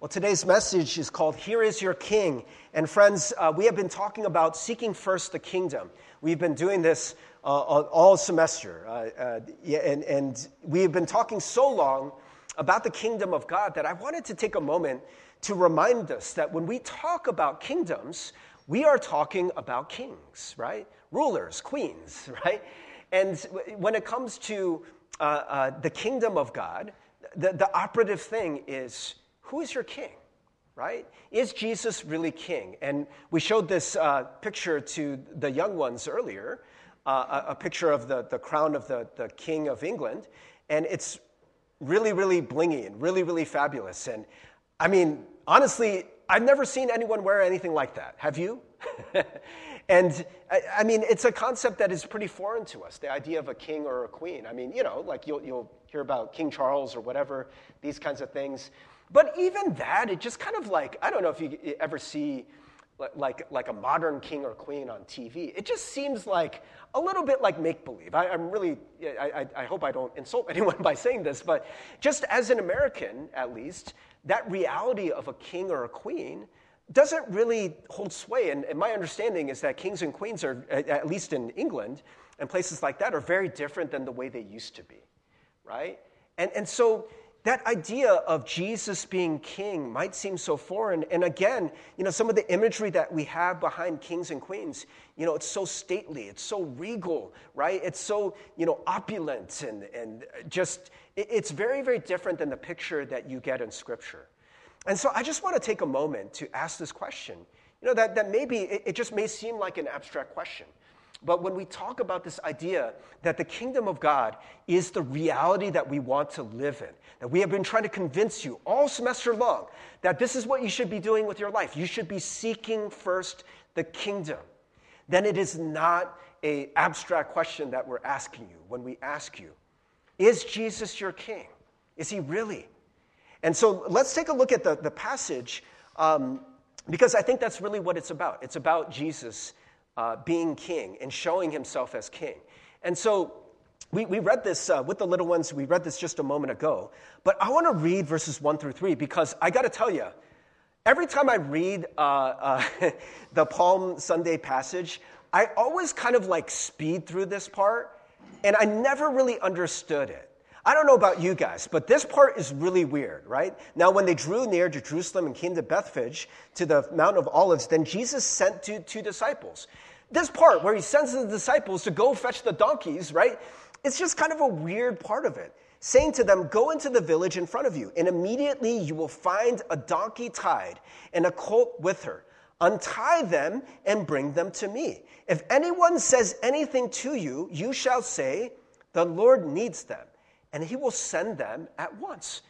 Well, today's message is called Here is Your King. And friends, uh, we have been talking about seeking first the kingdom. We've been doing this uh, all semester. Uh, uh and, and we have been talking so long about the kingdom of God that I wanted to take a moment to remind us that when we talk about kingdoms, we are talking about kings, right? Rulers, queens, right? And when it comes to uh, uh, the kingdom of God, the, the operative thing is who is your king? Right? Is Jesus really king? And we showed this uh, picture to the young ones earlier, uh, a, a, picture of the, the crown of the, the king of England. And it's really, really blingy and really, really fabulous. And I mean, honestly, I've never seen anyone wear anything like that. Have you? and I, I, mean, it's a concept that is pretty foreign to us the idea of a king or a queen. I mean, you know, like you'll, you'll hear about King Charles or whatever, these kinds of things. But even that, it just kind of like, I don't know if you ever see like, like a modern king or queen on TV. It just seems like a little bit like make believe. I'm really, I, I, hope I don't insult anyone by saying this, but just as an American, at least, that reality of a king or a queen doesn't really hold sway. And, and my understanding is that kings and queens are, at least in England and places like that, are very different than the way they used to be, right? And, and so that idea of Jesus being king might seem so foreign. And again, you know, some of the imagery that we have behind kings and queens, you know, it's so stately, it's so regal, right? It's so, you know, opulent and, and just, it's very, very different than the picture that you get in Scripture. And so I just want to take a moment to ask this question. You know, that, that maybe it, it just may seem like an abstract question. But when we talk about this idea that the kingdom of God is the reality that we want to live in, that we have been trying to convince you all semester long that this is what you should be doing with your life. You should be seeking first the kingdom. Then it is not a abstract question that we're asking you when we ask you, is Jesus your king? Is he really? And so let's take a look at the, the passage um, because I think that's really what it's about. It's about Jesus uh, being king and showing himself as king. And so we, we read this uh, with the little ones, we read this just a moment ago. But I want to read verses 1 through 3 because I got to tell you, every time I read uh, uh the Palm Sunday passage, I always kind of like speed through this part, and I never really understood it. I don't know about you guys, but this part is really weird, right? Now, when they drew near to Jerusalem and came to Bethphage, to the Mount of Olives, then Jesus sent two, two disciples. This part where he sends the disciples to go fetch the donkeys, right? It's just kind of a weird part of it. Saying to them, Go into the village in front of you, and immediately you will find a donkey tied and a colt with her. Untie them and bring them to me. If anyone says anything to you, you shall say, The Lord needs them, and he will send them at once.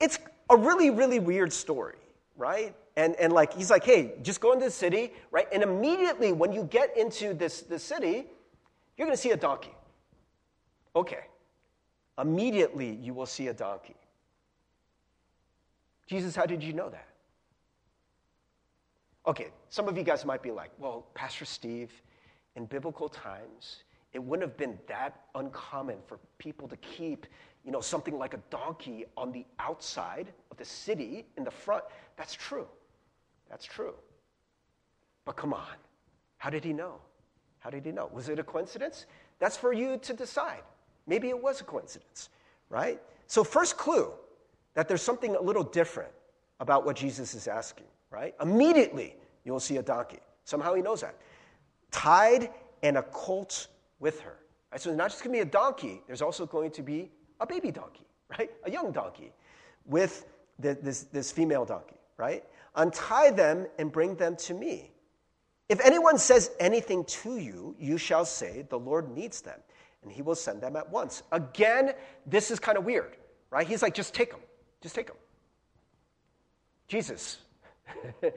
It's a really, really weird story, right? And, and like, he's like, hey, just go into the city, right? And immediately when you get into this, this city, you're going to see a donkey. Okay. Immediately you will see a donkey. Jesus, how did you know that? Okay, some of you guys might be like, well, Pastor Steve, in biblical times, it wouldn't have been that uncommon for people to keep, you know, something like a donkey on the outside of the city in the front. That's true. That's true. But come on, how did he know? How did he know? Was it a coincidence? That's for you to decide. Maybe it was a coincidence, right? So, first clue that there's something a little different about what Jesus is asking, right? Immediately, you'll see a donkey. Somehow he knows that. Tied and a colt with her. Right? So, it's not just going to be a donkey, there's also going to be a baby donkey, right? A young donkey with the, this, this female donkey, right? Untie them and bring them to me. If anyone says anything to you, you shall say, The Lord needs them, and he will send them at once. Again, this is kind of weird, right? He's like, Just take them. Just take them. Jesus, you're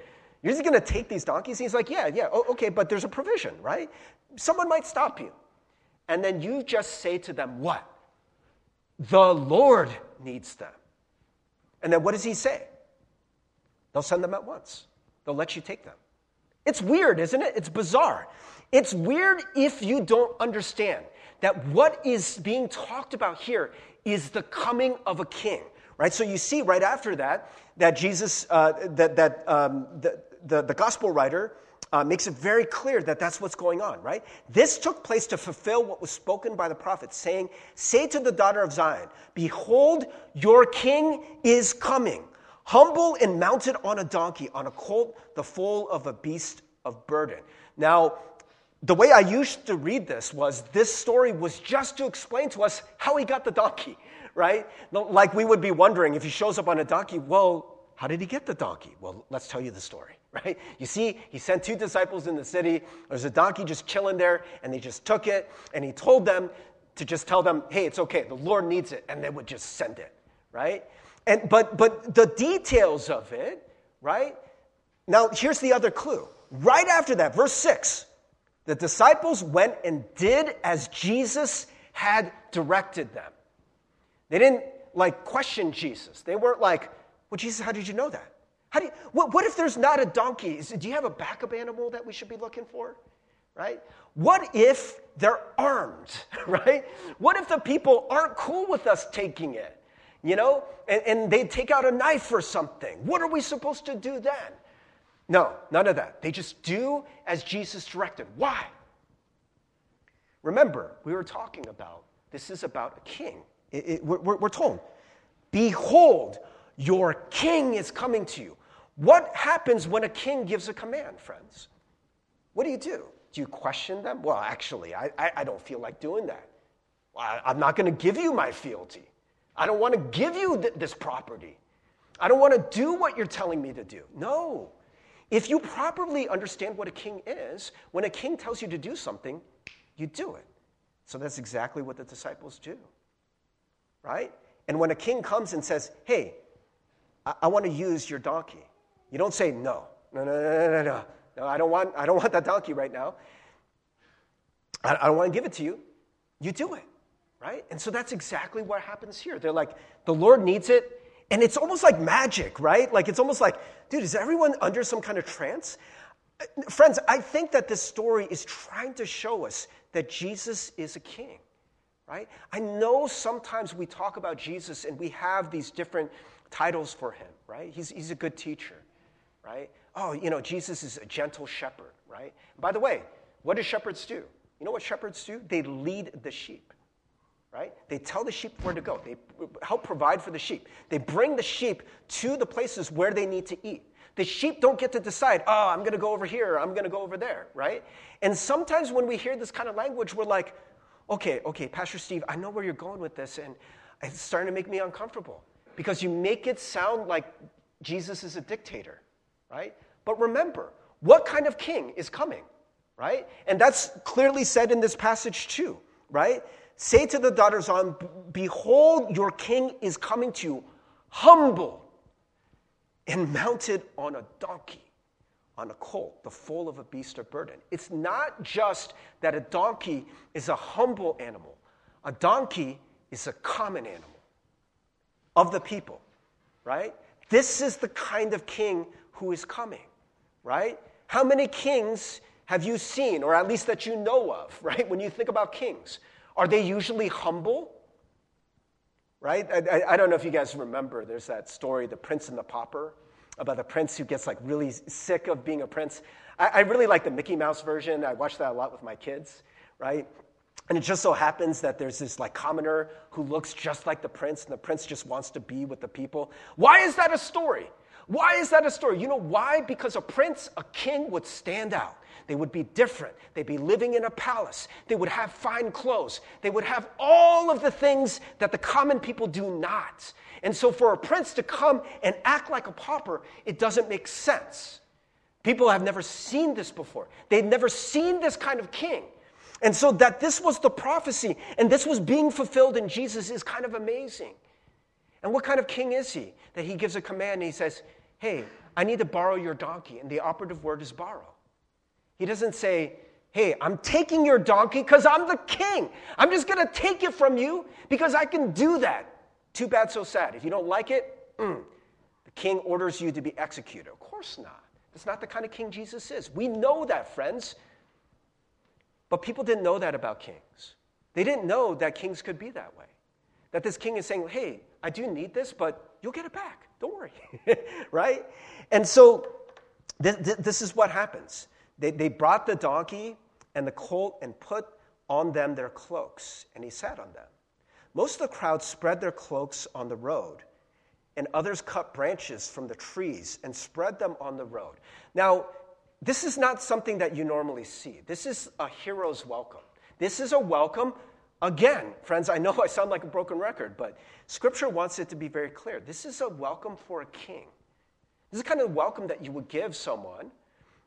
just going to take these donkeys? He's like, Yeah, yeah, oh, okay, but there's a provision, right? Someone might stop you. And then you just say to them, What? The Lord needs them. And then what does he say? They'll send them at once, they'll let you take them. It's weird, isn't it? It's bizarre. It's weird if you don't understand that what is being talked about here is the coming of a king. right? So you see right after that that Jesus, uh, that, that um, the, the, the gospel writer uh, makes it very clear that that's what's going on, right? This took place to fulfill what was spoken by the prophet, saying, Say to the daughter of Zion, Behold, your king is coming, humble and mounted on a donkey, on a colt, the foal of a beast of burden. Now, the way I used to read this was this story was just to explain to us how he got the donkey, right? Like we would be wondering if he shows up on a donkey, well, how did he get the donkey? Well, let's tell you the story right? You see, he sent two disciples in the city. There's a donkey just chilling there, and they just took it, and he told them to just tell them, hey, it's okay, the Lord needs it, and they would just send it, right? And but but the details of it, right? Now here's the other clue. Right after that, verse 6, the disciples went and did as Jesus had directed them. They didn't like question Jesus. They weren't like, well, Jesus, how did you know that? How do you, what, what if there's not a donkey? Do you have a backup animal that we should be looking for? Right? What if they're armed? Right? What if the people aren't cool with us taking it? You know, and, and they take out a knife or something. What are we supposed to do then? No, none of that. They just do as Jesus directed. Why? Remember, we were talking about this is about a king. It, it, we're, we're told, Behold, your king is coming to you. What happens when a king gives a command, friends? What do you do? Do you question them? Well, actually, I, I, I don't feel like doing that. I, I'm not going to give you my fealty. I don't want to give you th- this property. I don't want to do what you're telling me to do. No. If you properly understand what a king is, when a king tells you to do something, you do it. So that's exactly what the disciples do. Right? And when a king comes and says, Hey, I, I want to use your donkey, you don't say no. No, no, no, no, no, no. I don't want, I don't want that donkey right now. I, I don't want to give it to you. You do it, right? And so that's exactly what happens here. They're like, the Lord needs it. And it's almost like magic, right? Like it's almost like, dude, is everyone under some kind of trance? Uh, friends, I think that this story is trying to show us that Jesus is a king, right? I know sometimes we talk about Jesus and we have these different titles for him, right? He's, he's a good teacher right? Oh, you know, Jesus is a gentle shepherd, right? By the way, what do shepherds do? You know what shepherds do? They lead the sheep, right? They tell the sheep where to go. They help provide for the sheep. They bring the sheep to the places where they need to eat. The sheep don't get to decide, oh, I'm going to go over here, I'm going to go over there, right? And sometimes when we hear this kind of language, we're like, okay, okay, Pastor Steve, I know where you're going with this, and it's starting to make me uncomfortable because you make it sound like Jesus is a dictator right? But remember, what kind of king is coming, right? And that's clearly said in this passage too, right? Say to the daughter Zion, Behold, your king is coming to you, humble and mounted on a donkey, on a colt, the foal of a beast of burden. It's not just that a donkey is a humble animal, a donkey is a common animal of the people, right? This is the kind of king who is coming, right? How many kings have you seen, or at least that you know of, right? When you think about kings, are they usually humble? Right? I, I, don't know if you guys remember, there's that story, The Prince and the Pauper, about the prince who gets like really sick of being a prince. I, I really like the Mickey Mouse version. I watch that a lot with my kids, right? And it just so happens that there's this like commoner who looks just like the prince, and the prince just wants to be with the people. Why is that a story? Why is that a story? You know why? Because a prince, a king would stand out. They would be different. They'd be living in a palace. They would have fine clothes. They would have all of the things that the common people do not. And so, for a prince to come and act like a pauper, it doesn't make sense. People have never seen this before, they've never seen this kind of king. And so, that this was the prophecy and this was being fulfilled in Jesus is kind of amazing. And what kind of king is he? That he gives a command and he says, hey, I need to borrow your donkey. And the operative word is borrow. He doesn't say, hey, I'm taking your donkey because I'm the king. I'm just going to take it from you because I can do that. Too bad, so sad. If you don't like it, mm, the king orders you to be executed. Of course not. That's not the kind of king Jesus is. We know that, friends. But people didn't know that about kings. They didn't know that kings could be that way. That this king is saying, hey, I do need this, but you'll get it back. Don't worry. right? And so th- th- this is what happens. They, they brought the donkey and the colt and put on them their cloaks, and he sat on them. Most of the crowd spread their cloaks on the road, and others cut branches from the trees and spread them on the road. Now, this is not something that you normally see. This is a hero's welcome. This is a welcome. Again, friends, I know I sound like a broken record, but Scripture wants it to be very clear. This is a welcome for a king. This is kind of welcome that you would give someone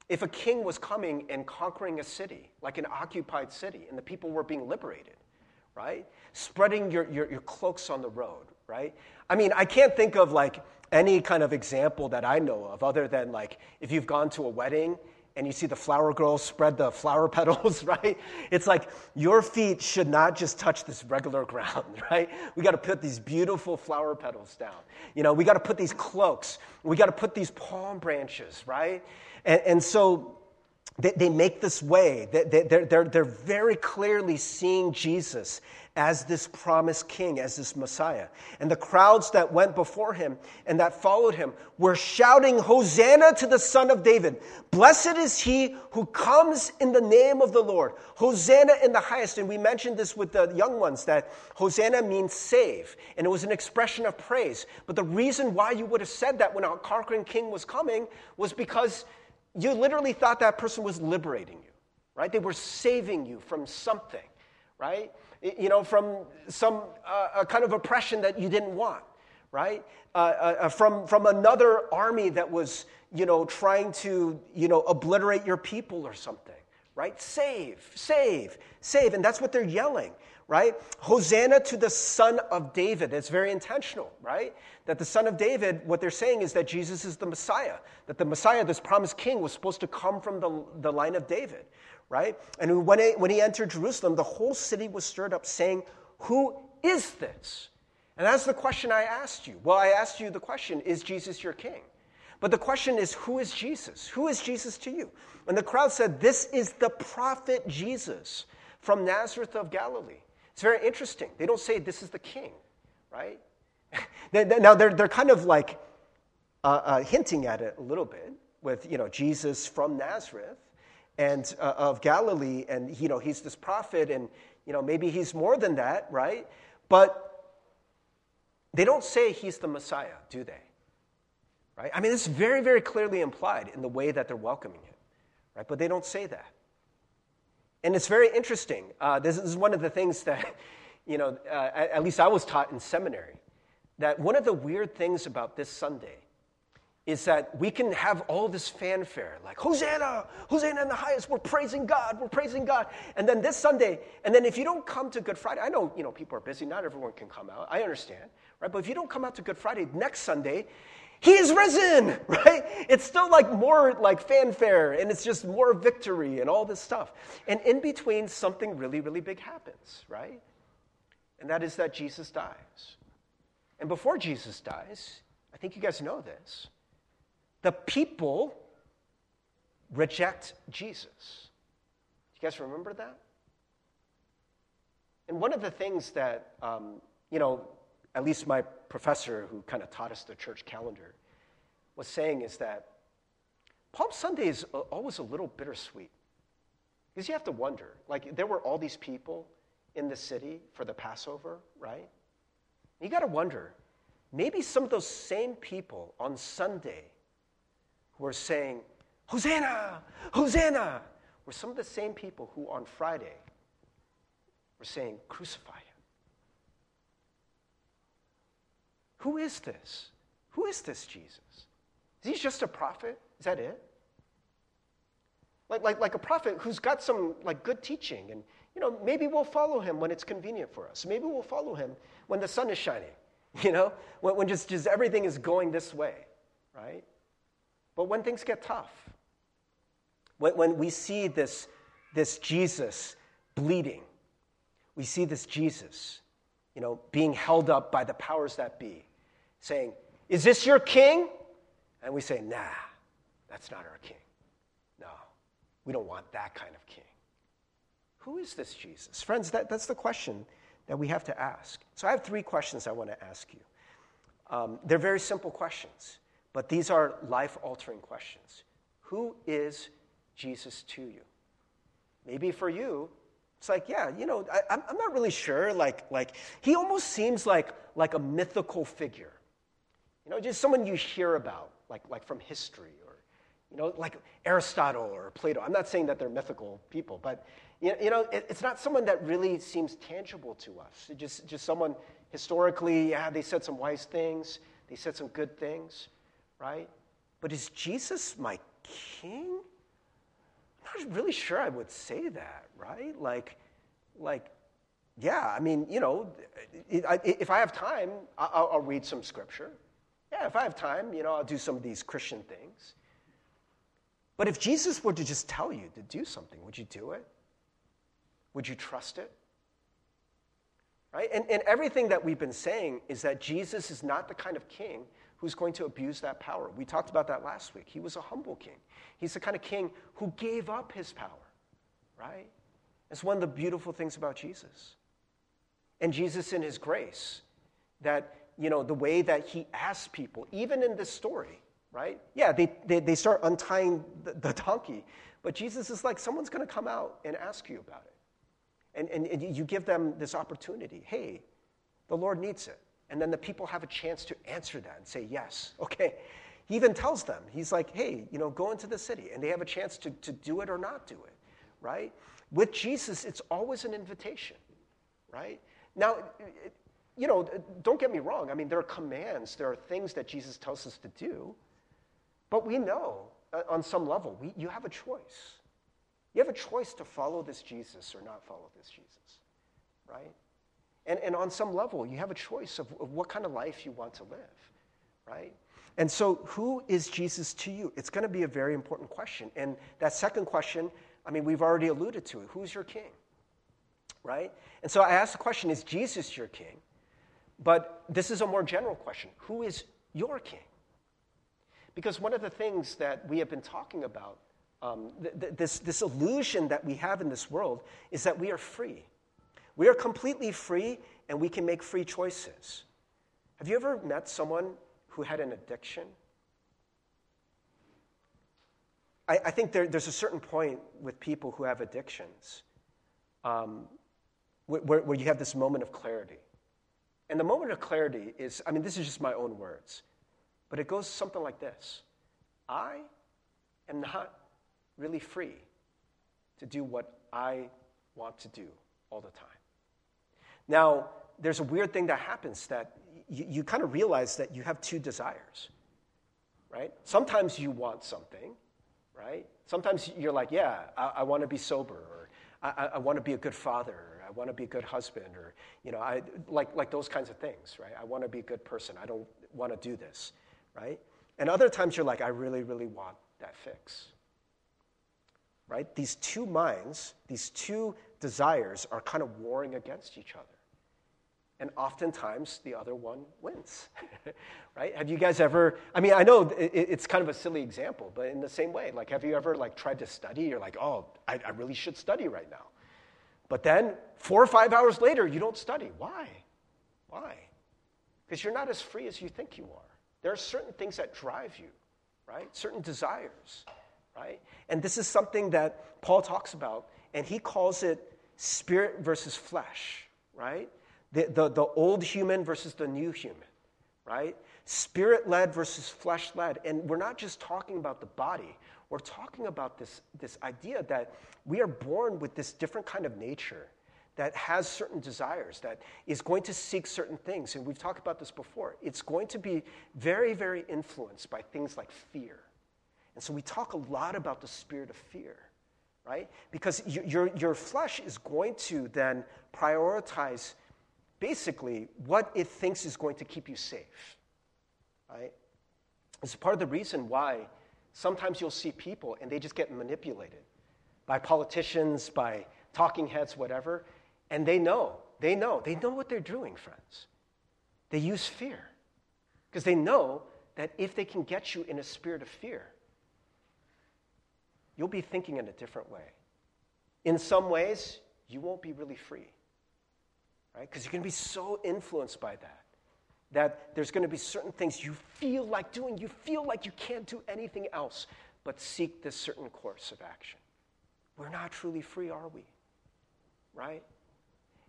if a king was coming and conquering a city, like an occupied city, and the people were being liberated, right? Spreading your, your, your cloaks on the road, right? I mean, I can't think of like any kind of example that I know of other than like if you've gone to a wedding and you see the flower girls spread the flower petals, right? It's like your feet should not just touch this regular ground, right? We got to put these beautiful flower petals down. You know, we got to put these cloaks, we got to put these palm branches, right? And, and so they, they, make this way. They, they're, they're, they're very clearly seeing Jesus as this promised king, as this Messiah. And the crowds that went before him and that followed him were shouting, Hosanna to the Son of David. Blessed is he who comes in the name of the Lord. Hosanna in the highest. And we mentioned this with the young ones that Hosanna means save. And it was an expression of praise. But the reason why you would have said that when our conquering king was coming was because you literally thought that person was liberating you, right? They were saving you from something, right? You know, from some uh, kind of oppression that you didn't want, right? Uh, uh, uh, from, from another army that was, you know, trying to, you know, obliterate your people or something, right? Save, save, save. And that's what they're yelling right? Hosanna to the Son of David. It's very intentional, right? That the Son of David, what they're saying is that Jesus is the Messiah, that the Messiah, this promised king, was supposed to come from the, the line of David, right? And when he, when he entered Jerusalem, the whole city was stirred up, saying, Who is this? And that's the question I asked you. Well, I asked you the question, Is Jesus your king? But the question is, who is Jesus? Who is Jesus to you? And the crowd said, This is the prophet Jesus from Nazareth of Galilee. It's very interesting. They don't say this is the king, right? now they're, they're kind of like uh, uh, hinting at it a little bit with you know Jesus from Nazareth and uh, of Galilee, and you know he's this prophet, and you know maybe he's more than that, right? But they don't say he's the Messiah, do they? Right? I mean, it's very, very clearly implied in the way that they're welcoming him, right? But they don't say that. And it's very interesting. Uh, this is one of the things that, you know, uh, at least I was taught in seminary, that one of the weird things about this Sunday is that we can have all this fanfare, like, Hosanna, Hosanna in the highest, we're praising God, we're praising God. And then this Sunday, and then if you don't come to Good Friday, I know, you know, people are busy, not everyone can come out, I understand, right? But if you don't come out to Good Friday, next Sunday, he is risen, right? It's still like more like fanfare and it's just more victory and all this stuff. And in between, something really, really big happens, right? And that is that Jesus dies. And before Jesus dies, I think you guys know this, the people reject Jesus. You guys remember that? And one of the things that, um, you know, at least my professor who kind of taught us the church calendar was saying is that Palm Sunday is always a little bittersweet. Because you have to wonder, like, there were all these people in the city for the Passover, right? You got to wonder, maybe some of those same people on Sunday were saying, Hosanna, Hosanna, were some of the same people who on Friday were saying, Crucify him. Who is this? Who is this Jesus? Is he just a prophet? Is that it? Like, like, like a prophet who's got some like good teaching and you know maybe we'll follow him when it's convenient for us maybe we'll follow him when the sun is shining you know when, when just, just everything is going this way right but when things get tough when, when we see this, this jesus bleeding we see this jesus you know being held up by the powers that be saying, Is this your king? And we say, Nah, that's not our king. No, we don't want that kind of king. Who is this Jesus? Friends, that, that's the question that we have to ask. So I have three questions I want to ask you. Um, they're very simple questions, but these are life altering questions. Who is Jesus to you? Maybe for you, it's like, yeah, you know, I, am not really sure. Like, like he almost seems like, like a mythical figure. You know, just someone you hear about, like, like from history or, you know, like Aristotle or Plato. I'm not saying that they're mythical people, but, you know, it, it's not someone that really seems tangible to us. It's just, just someone historically, yeah, they said some wise things, they said some good things, right? But is Jesus my king? I'm not really sure I would say that, right? Like, like, yeah, I mean, you know, if I have time, I'll, read some scripture. Yeah, if I have time, you know, I'll do some of these Christian things. But if Jesus were to just tell you to do something, would you do it? Would you trust it? Right? And, and everything that we've been saying is that Jesus is not the kind of king who's going to abuse that power. We talked about that last week. He was a humble king. He's the kind of king who gave up his power, right? It's one of the beautiful things about Jesus. And Jesus, in his grace, that, you know, the way that he asks people, even in this story, right? Yeah, they, they, they start untying the, the donkey, but Jesus is like, someone's going to come out and ask you about it. And, and, and you give them this opportunity. Hey, the Lord needs it. And then the people have a chance to answer that and say, yes, okay. He even tells them, he's like, hey, you know, go into the city. And they have a chance to, to do it or not do it, right? With Jesus, it's always an invitation, right? Now, you know, don't get me wrong. I mean, there are commands, there are things that Jesus tells us to do. But we know uh, on some level, we, you have a choice. You have a choice to follow this Jesus or not follow this Jesus, right? And, and on some level, you have a choice of, of what kind of life you want to live, right? And so, who is Jesus to you? It's going to be a very important question. And that second question, I mean, we've already alluded to it. Who's your king? Right? And so I ask the question is Jesus your king? But this is a more general question Who is your king? Because one of the things that we have been talking about, um, th- th- this, this illusion that we have in this world, is that we are free. We are completely free and we can make free choices. Have you ever met someone who had an addiction? I, I think there, there's a certain point with people who have addictions um, where, where you have this moment of clarity. And the moment of clarity is, I mean, this is just my own words, but it goes something like this I am not really free to do what I want to do all the time. Now, there's a weird thing that happens that you, you kind of realize that you have two desires, right? Sometimes you want something, right? Sometimes you're like, yeah, I, I want to be sober, or I, I want to be a good father, or I want to be a good husband, or, you know, I, like, like those kinds of things, right? I want to be a good person. I don't want to do this, right? And other times you're like, I really, really want that fix, right? These two minds, these two desires are kind of warring against each other. And oftentimes the other one wins, right? Have you guys ever, I mean, I know it's kind of a silly example, but in the same way, like, have you ever like tried to study? You're like, oh, I, I really should study right now. But then four or five hours later, you don't study. Why? Why? Because you're not as free as you think you are. There are certain things that drive you, right? Certain desires, right? And this is something that Paul talks about, and he calls it spirit versus flesh, right? The, the, the old human versus the new human, right? Spirit led versus flesh led. And we're not just talking about the body, we're talking about this, this idea that we are born with this different kind of nature that has certain desires, that is going to seek certain things. And we've talked about this before. It's going to be very, very influenced by things like fear. And so we talk a lot about the spirit of fear right? Because your, your flesh is going to then prioritize basically what it thinks is going to keep you safe, right? It's part of the reason why sometimes you'll see people and they just get manipulated by politicians, by talking heads, whatever, and they know, they know, they know what they're doing, friends. They use fear because they know that if they can get you in a spirit of fear, you'll be thinking in a different way. In some ways, you won't be really free, right? Because you're going to be so influenced by that. that there's going to be certain things you feel like doing. You feel like you can't do anything else but seek this certain course of action. We're not truly free, are we? Right?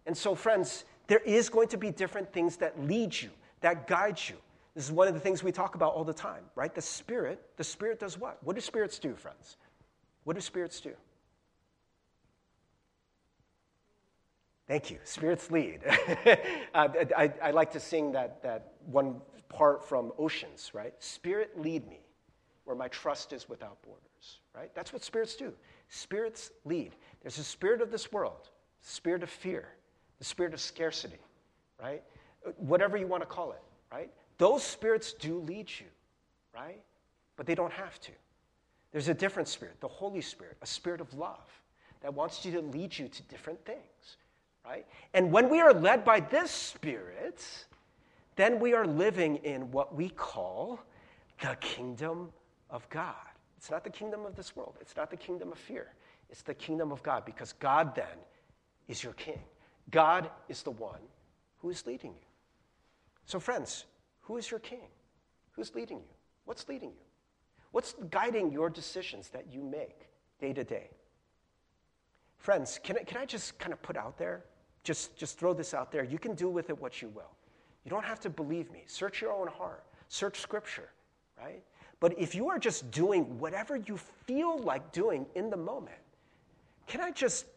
And so, friends, there is going to be different things that lead you, that guide you. This is one of the things we talk about all the time, right? The Spirit, the Spirit does what? What do spirits do, friends? What do spirits do? Thank you. Spirits lead. I, I like to sing that, that one part from Oceans, right? Spirit lead me where my trust is without borders, right? That's what spirits do. Spirits lead. There's a spirit of this world, spirit of fear, the spirit of scarcity, right? Whatever you want to call it, right? Those spirits do lead you, right? But they don't have to. There's a different spirit, the Holy Spirit, a spirit of love that wants you to lead you to different things, right? And when we are led by this spirit, then we are living in what we call the kingdom of God. It's not the kingdom of this world, it's not the kingdom of fear. It's the kingdom of God because God then is your king. God is the one who is leading you. So, friends, who is your king? Who's leading you? What's leading you? What's guiding your decisions that you make day to day? Friends, can I, can I just kind of put out there? Just, just throw this out there. You can do with it what you will. You don't have to believe me. Search your own heart, search scripture, right? But if you are just doing whatever you feel like doing in the moment, can I just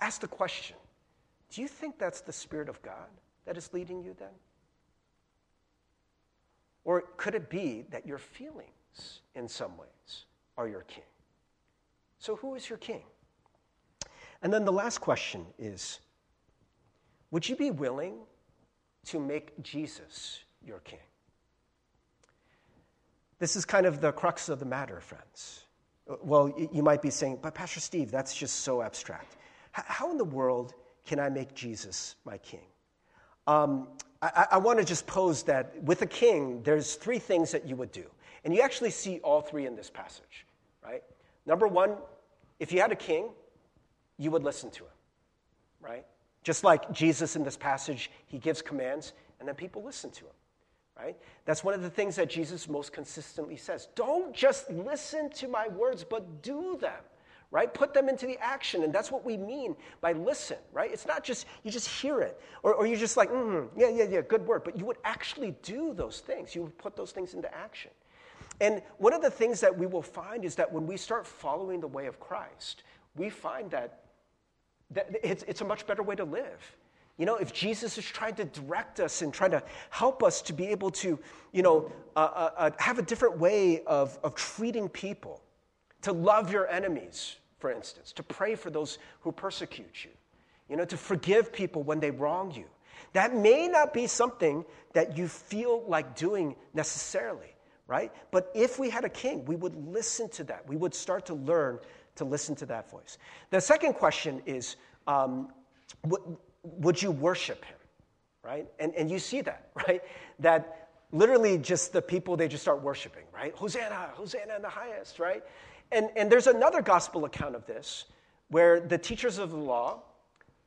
ask the question do you think that's the Spirit of God that is leading you then? Or could it be that your feelings, in some ways, are your king? So, who is your king? And then the last question is Would you be willing to make Jesus your king? This is kind of the crux of the matter, friends. Well, you might be saying, but Pastor Steve, that's just so abstract. How in the world can I make Jesus my king? Um, I, I want to just pose that with a king, there's three things that you would do. And you actually see all three in this passage, right? Number one, if you had a king, you would listen to him, right? Just like Jesus in this passage, he gives commands, and then people listen to him, right? That's one of the things that Jesus most consistently says. Don't just listen to my words, but do them right? Put them into the action. And that's what we mean by listen, right? It's not just you just hear it or, or you're just like, mm, yeah, yeah, yeah, good word. But you would actually do those things. You would put those things into action. And one of the things that we will find is that when we start following the way of Christ, we find that, that it's, it's a much better way to live. You know, if Jesus is trying to direct us and trying to help us to be able to, you know, uh, uh, uh have a different way of, of treating people, to love your enemies, for instance, to pray for those who persecute you, you know, to forgive people when they wrong you. That may not be something that you feel like doing necessarily, right? But if we had a king, we would listen to that. We would start to learn to listen to that voice. The second question is um, w- would you worship him, right? And, and you see that, right? That literally just the people, they just start worshiping, right? Hosanna, Hosanna in the highest, right? And, and there's another gospel account of this where the teachers of the law,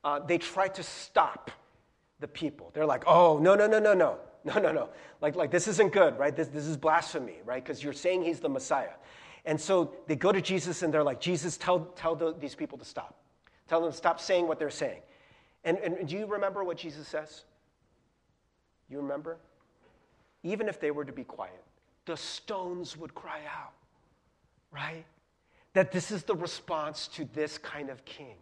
uh, they try to stop the people. They're like, oh, no, no, no, no, no. No, no, no. Like, like this isn't good, right? This, this is blasphemy, right? Because you're saying he's the Messiah. And so they go to Jesus and they're like, Jesus, tell, tell the, these people to stop. Tell them to stop saying what they're saying. And, and do you remember what Jesus says? You remember? Even if they were to be quiet, the stones would cry out right? That this is the response to this kind of king.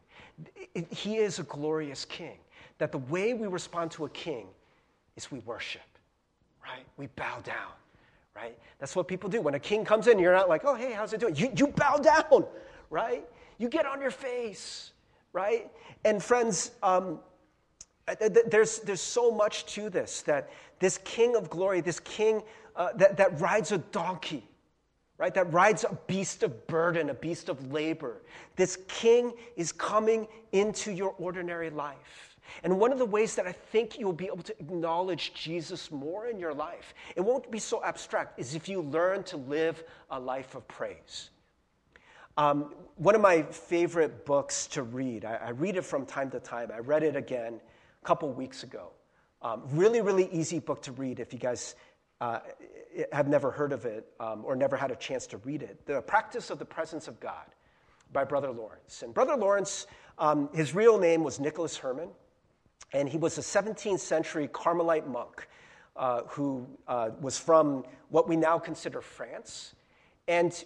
He is a glorious king. That the way we respond to a king is we worship, right? We bow down, right? That's what people do. When a king comes in, you're not like, oh, hey, how's it doing? You, you bow down, right? You get on your face, right? And friends, um, uh, there's, there's so much to this that this king of glory, this king uh, that, that rides a donkey, right? That rides a beast of burden, a beast of labor. This king is coming into your ordinary life. And one of the ways that I think you'll be able to acknowledge Jesus more in your life, it won't be so abstract, is if you learn to live a life of praise. Um, one of my favorite books to read, I, I, read it from time to time. I read it again a couple weeks ago. Um, really, really easy book to read if you guys uh, have never heard of it um, or never had a chance to read it. The Practice of the Presence of God by Brother Lawrence. And Brother Lawrence, um, his real name was Nicholas Herman, and he was a 17th century Carmelite monk uh, who uh, was from what we now consider France. And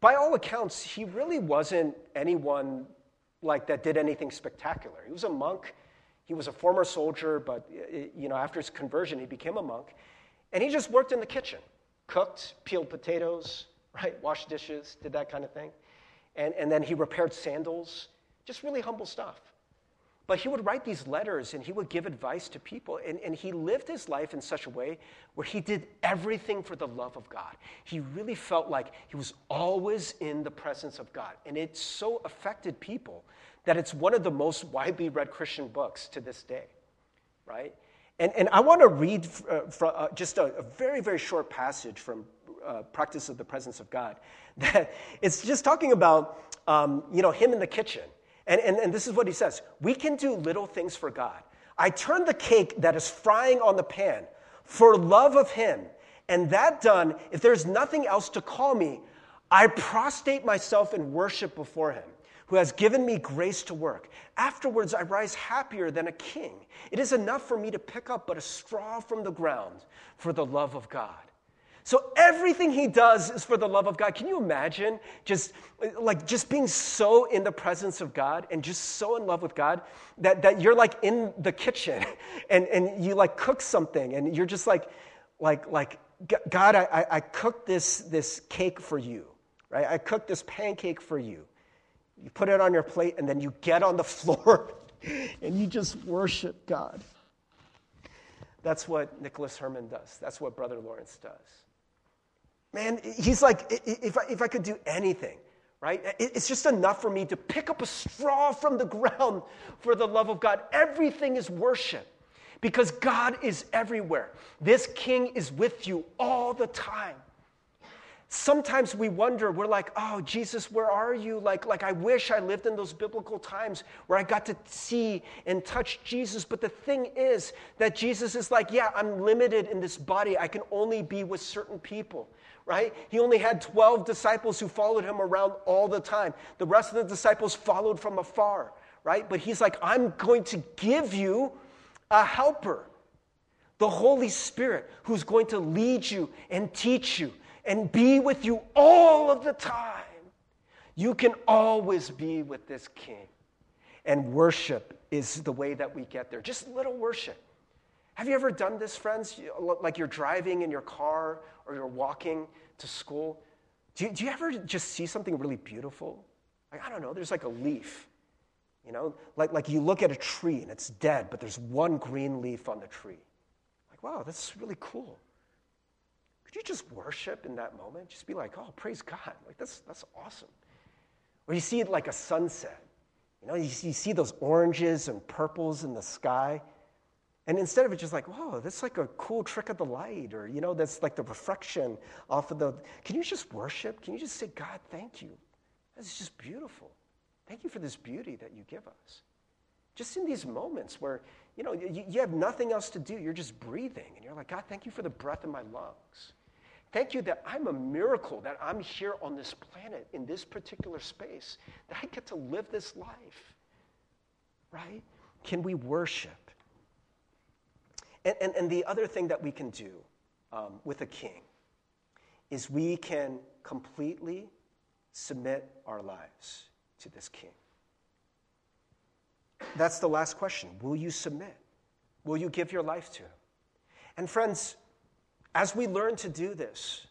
by all accounts, he really wasn't anyone like that did anything spectacular. He was a monk. He was a former soldier, but you know, after his conversion, he became a monk. And he just worked in the kitchen, cooked, peeled potatoes, right, washed dishes, did that kind of thing. And, and then he repaired sandals, just really humble stuff. But he would write these letters and he would give advice to people. And, and he lived his life in such a way where he did everything for the love of God. He really felt like he was always in the presence of God. And it so affected people that it's one of the most widely read Christian books to this day, right? And, and I want to read uh, from, uh, just a, a, very, very short passage from uh, Practice of the Presence of God. That it's just talking about, um, you know, him in the kitchen. And, and, and this is what he says We can do little things for God. I turn the cake that is frying on the pan for love of him. And that done, if there's nothing else to call me, I prostrate myself in worship before him who has given me grace to work. Afterwards, I rise happier than a king. It is enough for me to pick up but a straw from the ground for the love of God. So everything he does is for the love of God. Can you imagine just like just being so in the presence of God and just so in love with God that, that you're like in the kitchen and, and you like cook something and you're just like, like, like, God, I, I cooked this, this cake for you, right? I cooked this pancake for you. You put it on your plate, and then you get on the floor and you just worship God. That's what Nicholas Herman does. That's what Brother Lawrence does. Man, he's like, if I, if I could do anything, right? It's just enough for me to pick up a straw from the ground for the love of God. Everything is worship because God is everywhere. This king is with you all the time. Sometimes we wonder, we're like, oh, Jesus, where are you? Like, like, I wish I lived in those biblical times where I got to see and touch Jesus. But the thing is that Jesus is like, yeah, I'm limited in this body. I can only be with certain people, right? He only had 12 disciples who followed him around all the time. The rest of the disciples followed from afar, right? But he's like, I'm going to give you a helper, the Holy Spirit, who's going to lead you and teach you and be with you all of the time. You can always be with this king. And worship is the way that we get there. Just little worship. Have you ever done this, friends? Like you're driving in your car or you're walking to school. Do you, do you ever just see something really beautiful? Like, I don't know, there's like a leaf. You know, like, like you look at a tree and it's dead, but there's one green leaf on the tree. Like, wow, that's really cool. Could you just worship in that moment? Just be like, oh, praise God. Like, that's, that's awesome. Or you see it like a sunset. You know, you see, you see those oranges and purples in the sky. And instead of it just like, whoa, that's like a cool trick of the light, or, you know, that's like the reflection off of the. Can you just worship? Can you just say, God, thank you? That's just beautiful. Thank you for this beauty that you give us. Just in these moments where, you know, you, you have nothing else to do, you're just breathing, and you're like, God, thank you for the breath in my lungs. Thank you that I'm a miracle, that I'm here on this planet in this particular space, that I get to live this life. Right? Can we worship? And, and, and the other thing that we can do um, with a king is we can completely submit our lives to this king. That's the last question. Will you submit? Will you give your life to him? And friends, as we learn to do this,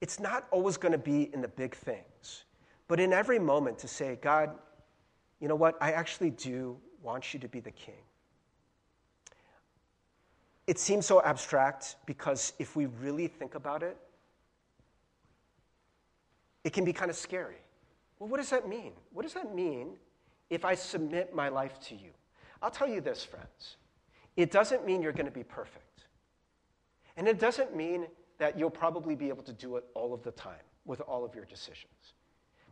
it's not always going to be in the big things, but in every moment to say, God, you know what? I actually do want you to be the king. It seems so abstract because if we really think about it, it can be kind of scary. Well, what does that mean? What does that mean if I submit my life to you? I'll tell you this, friends. It doesn't mean you're going to be perfect. And it doesn't mean that you'll probably be able to do it all of the time with all of your decisions.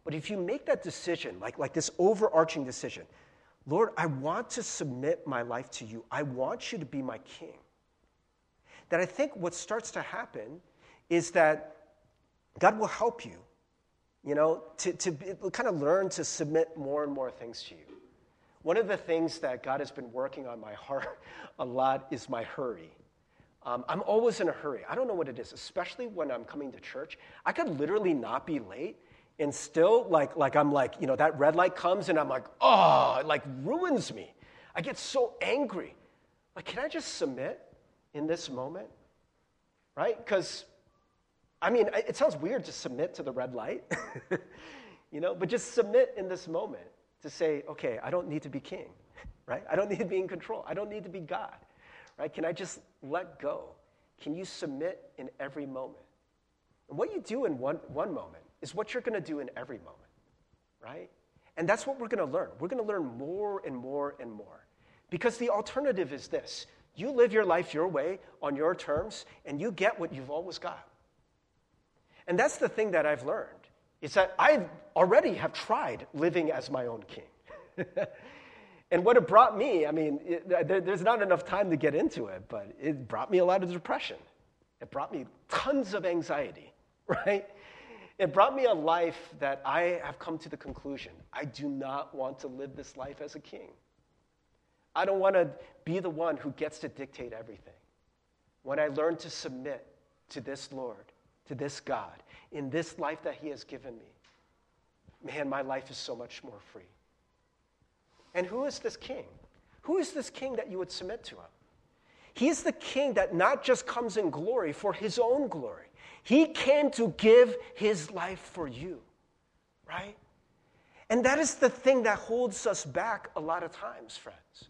But if you make that decision, like, like this overarching decision, Lord, I want to submit my life to you. I want you to be my king. That I think what starts to happen is that God will help you, you know, to, to kind of learn to submit more and more things to you. One of the things that God has been working on my heart a lot is my hurry. Um, I'm always in a hurry. I don't know what it is, especially when I'm coming to church. I could literally not be late and still, like, like I'm like, you know, that red light comes and I'm like, oh, it like ruins me. I get so angry. Like, can I just submit in this moment? Right? Because, I mean, it sounds weird to submit to the red light, you know, but just submit in this moment to say, okay, I don't need to be king, right? I don't need to be in control. I don't need to be God, right? Can I just let go? Can you submit in every moment? And what you do in one, one moment is what you're going to do in every moment, right? And that's what we're going to learn. We're going to learn more and more and more. Because the alternative is this you live your life your way on your terms, and you get what you've always got. And that's the thing that I've learned is that I already have tried living as my own king. and what it brought me, I mean, it, uh, there, there's not enough time to get into it, but it brought me a lot of depression. It brought me tons of anxiety, right? It brought me a life that I have come to the conclusion I do not want to live this life as a king. I don't want to be the one who gets to dictate everything. When I learn to submit to this Lord, to this God, in this life that He has given me, man, my life is so much more free. And who is this king? Who is this king that you would submit to him? He is the king that not just comes in glory for his own glory, he came to give his life for you, right? And that is the thing that holds us back a lot of times, friends.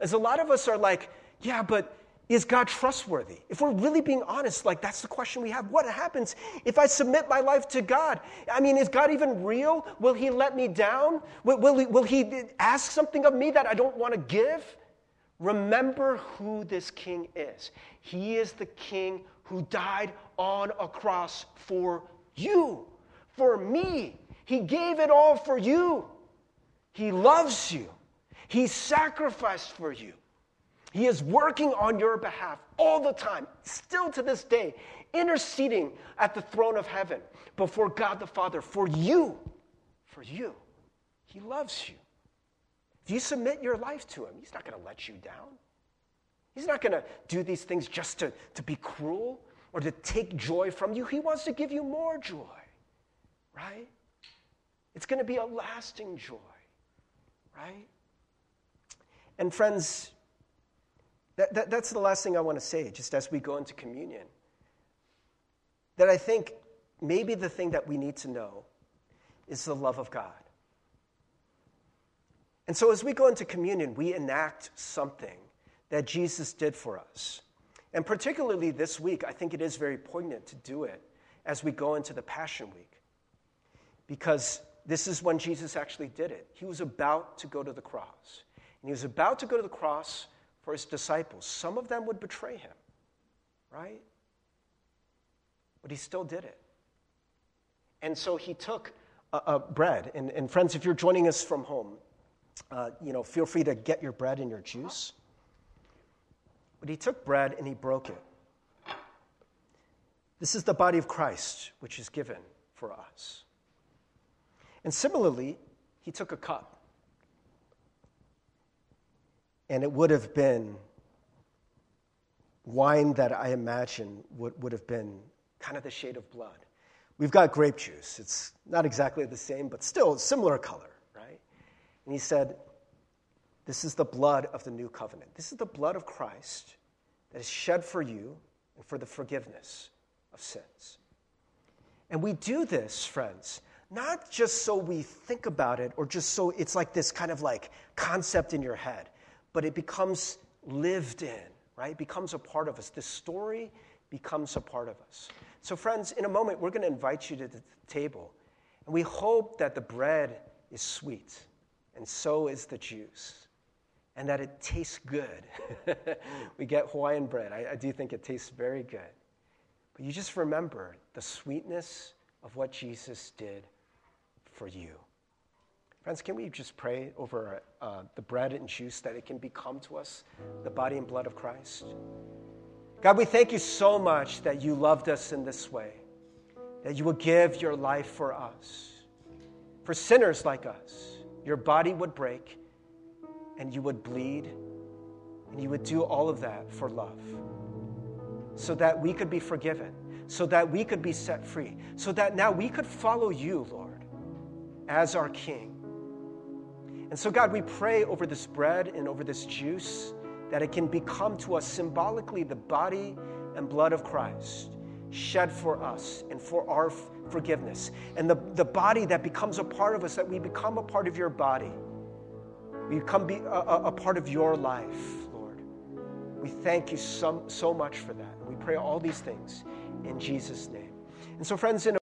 As a lot of us are like, yeah, but is God trustworthy? If we're really being honest, like that's the question we have. What happens if I submit my life to God? I mean, is God even real? Will He let me down? Will, will, will he ask something of me that I don't want to give? Remember who this king is. He is the king who died on a cross for you, for me. He gave it all for you. He loves you. He sacrificed for you. He is working on your behalf all the time, still to this day, interceding at the throne of heaven before God the Father for you. For you. He loves you. If you submit your life to Him, He's not going to let you down. He's not going to do these things just to, to be cruel or to take joy from you. He wants to give you more joy, right? It's going to be a lasting joy, right? And friends, that, that, that's the last thing I want to say, just as we go into communion. That I think maybe the thing that we need to know is the love of God. And so as we go into communion, we enact something that Jesus did for us. And particularly this week, I think it is very poignant to do it as we go into the Passion Week. Because this is when Jesus actually did it. He was about to go to the cross. And he was about to go to the cross for his disciples. Some of them would betray him, right? But he still did it. And so he took a, a bread. And, and, friends, if you're joining us from home, uh, you know, feel free to get your bread and your juice. But he took bread and he broke it. This is the body of Christ, which is given for us. And similarly, he took a cup. And it would have been wine that I imagine would, would have been kind of the shade of blood. We've got grape juice. It's not exactly the same, but still similar color, right? And he said, This is the blood of the new covenant. This is the blood of Christ that is shed for you and for the forgiveness of sins. And we do this, friends, not just so we think about it or just so it's like this kind of like concept in your head but it becomes lived in, right? It becomes a part of us. This story becomes a part of us. So, friends, in a moment, we're going to invite you to the table. And we hope that the bread is sweet, and so is the juice, and that it tastes good. we get Hawaiian bread. I, I do think it tastes very good. But you just remember the sweetness of what Jesus did for you. Friends, can we just pray over uh, the bread and juice that it can become to us the body and blood of Christ? God, we thank you so much that you loved us in this way, that you will give your life for us. For sinners like us, your body would break and you would bleed and you would do all of that for love so that we could be forgiven, so that we could be set free, so that now we could follow you, Lord, as our King. And so, God, we pray over this bread and over this juice that it can become to us symbolically the body and blood of Christ shed for us and for our forgiveness. And the, the body that becomes a part of us, that we become a part of your body. We become be, a, a part of your life, Lord. We thank you so, so much for that. We pray all these things in Jesus' name. And so, friends, in